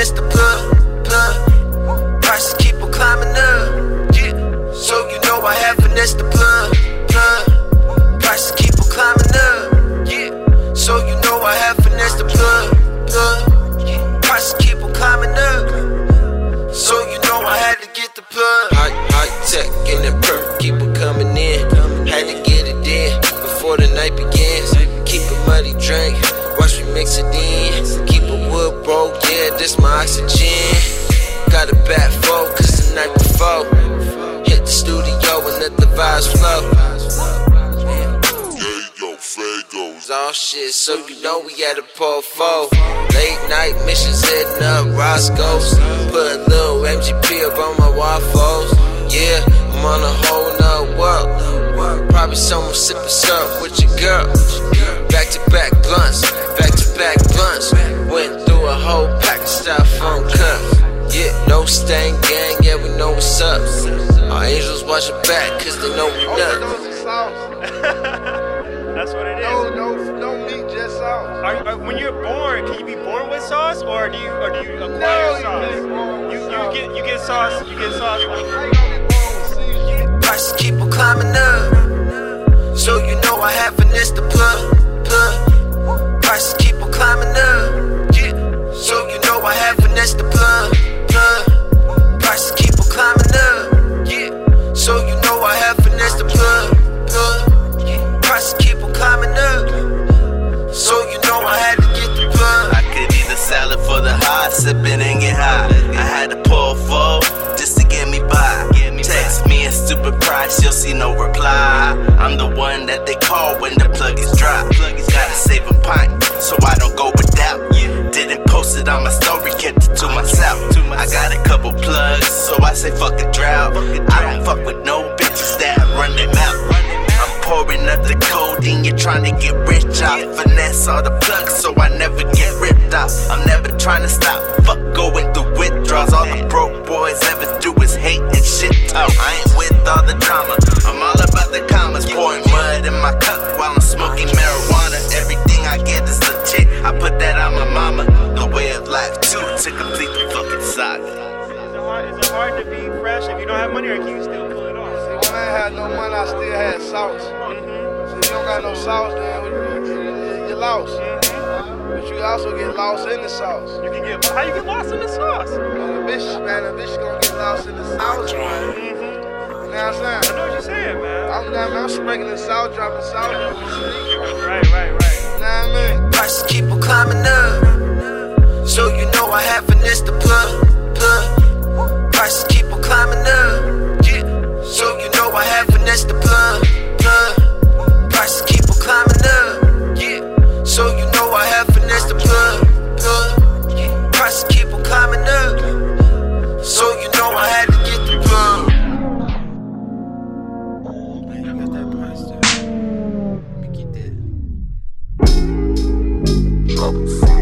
finesse the plug, plug. Prices keep on climbing up, yeah. So you know I have finesse the plug. Me mix it in. Keep a wood bro, yeah, this my oxygen. Got a bad foe, cause the night before. Hit the studio and let the vibes flow. All shit, so you know we had a pull four. Late night missions hitting up Roscoe's. Put a little MGP up on my waffles. Yeah, I'm on a whole nother world. Probably someone sipping syrup with your girl. Back to back blunts, back to back blunts. Went through a whole pack of styrofoam cups. Yeah, no stain gang, yeah, we know what's up. Our angels watch your back, cause they know we nuts. Overdose of sauce. That's what it is. No, no, no meat, just sauce. Are, are, uh, when you're born, can you be born with sauce, or do you, or do you acquire No, sauce? ain't born with you, you get, you get sauce, you get sauce. Climbing up. So you know I have finesse the plug, plug. Prices keep on climbing up. Yeah. So you know I have finesse the when the plug is dry. Gotta save a pint, so I don't go without. Didn't post it on my story, kept it to myself. I got a couple plugs, so I say fuck a drought. I don't fuck with no bitches that run them out. I'm pouring up the codeine, you're trying to get rich off. Finesse all the plugs so I never get ripped off. I'm never trying to stop. Fuck going sauce. Mm-hmm. So you don't got no sauce, then you, you, you lost. But you also get lost in the sauce. You can get how you get lost in the sauce. And the bitch, man, the bitch gonna get lost in the sauce, man. Mm-hmm. You know what I'm saying? I know what you're saying, man. I'm, I'm, I'm sprinkling salt, dropping salt. You know Right, right, Let me get that.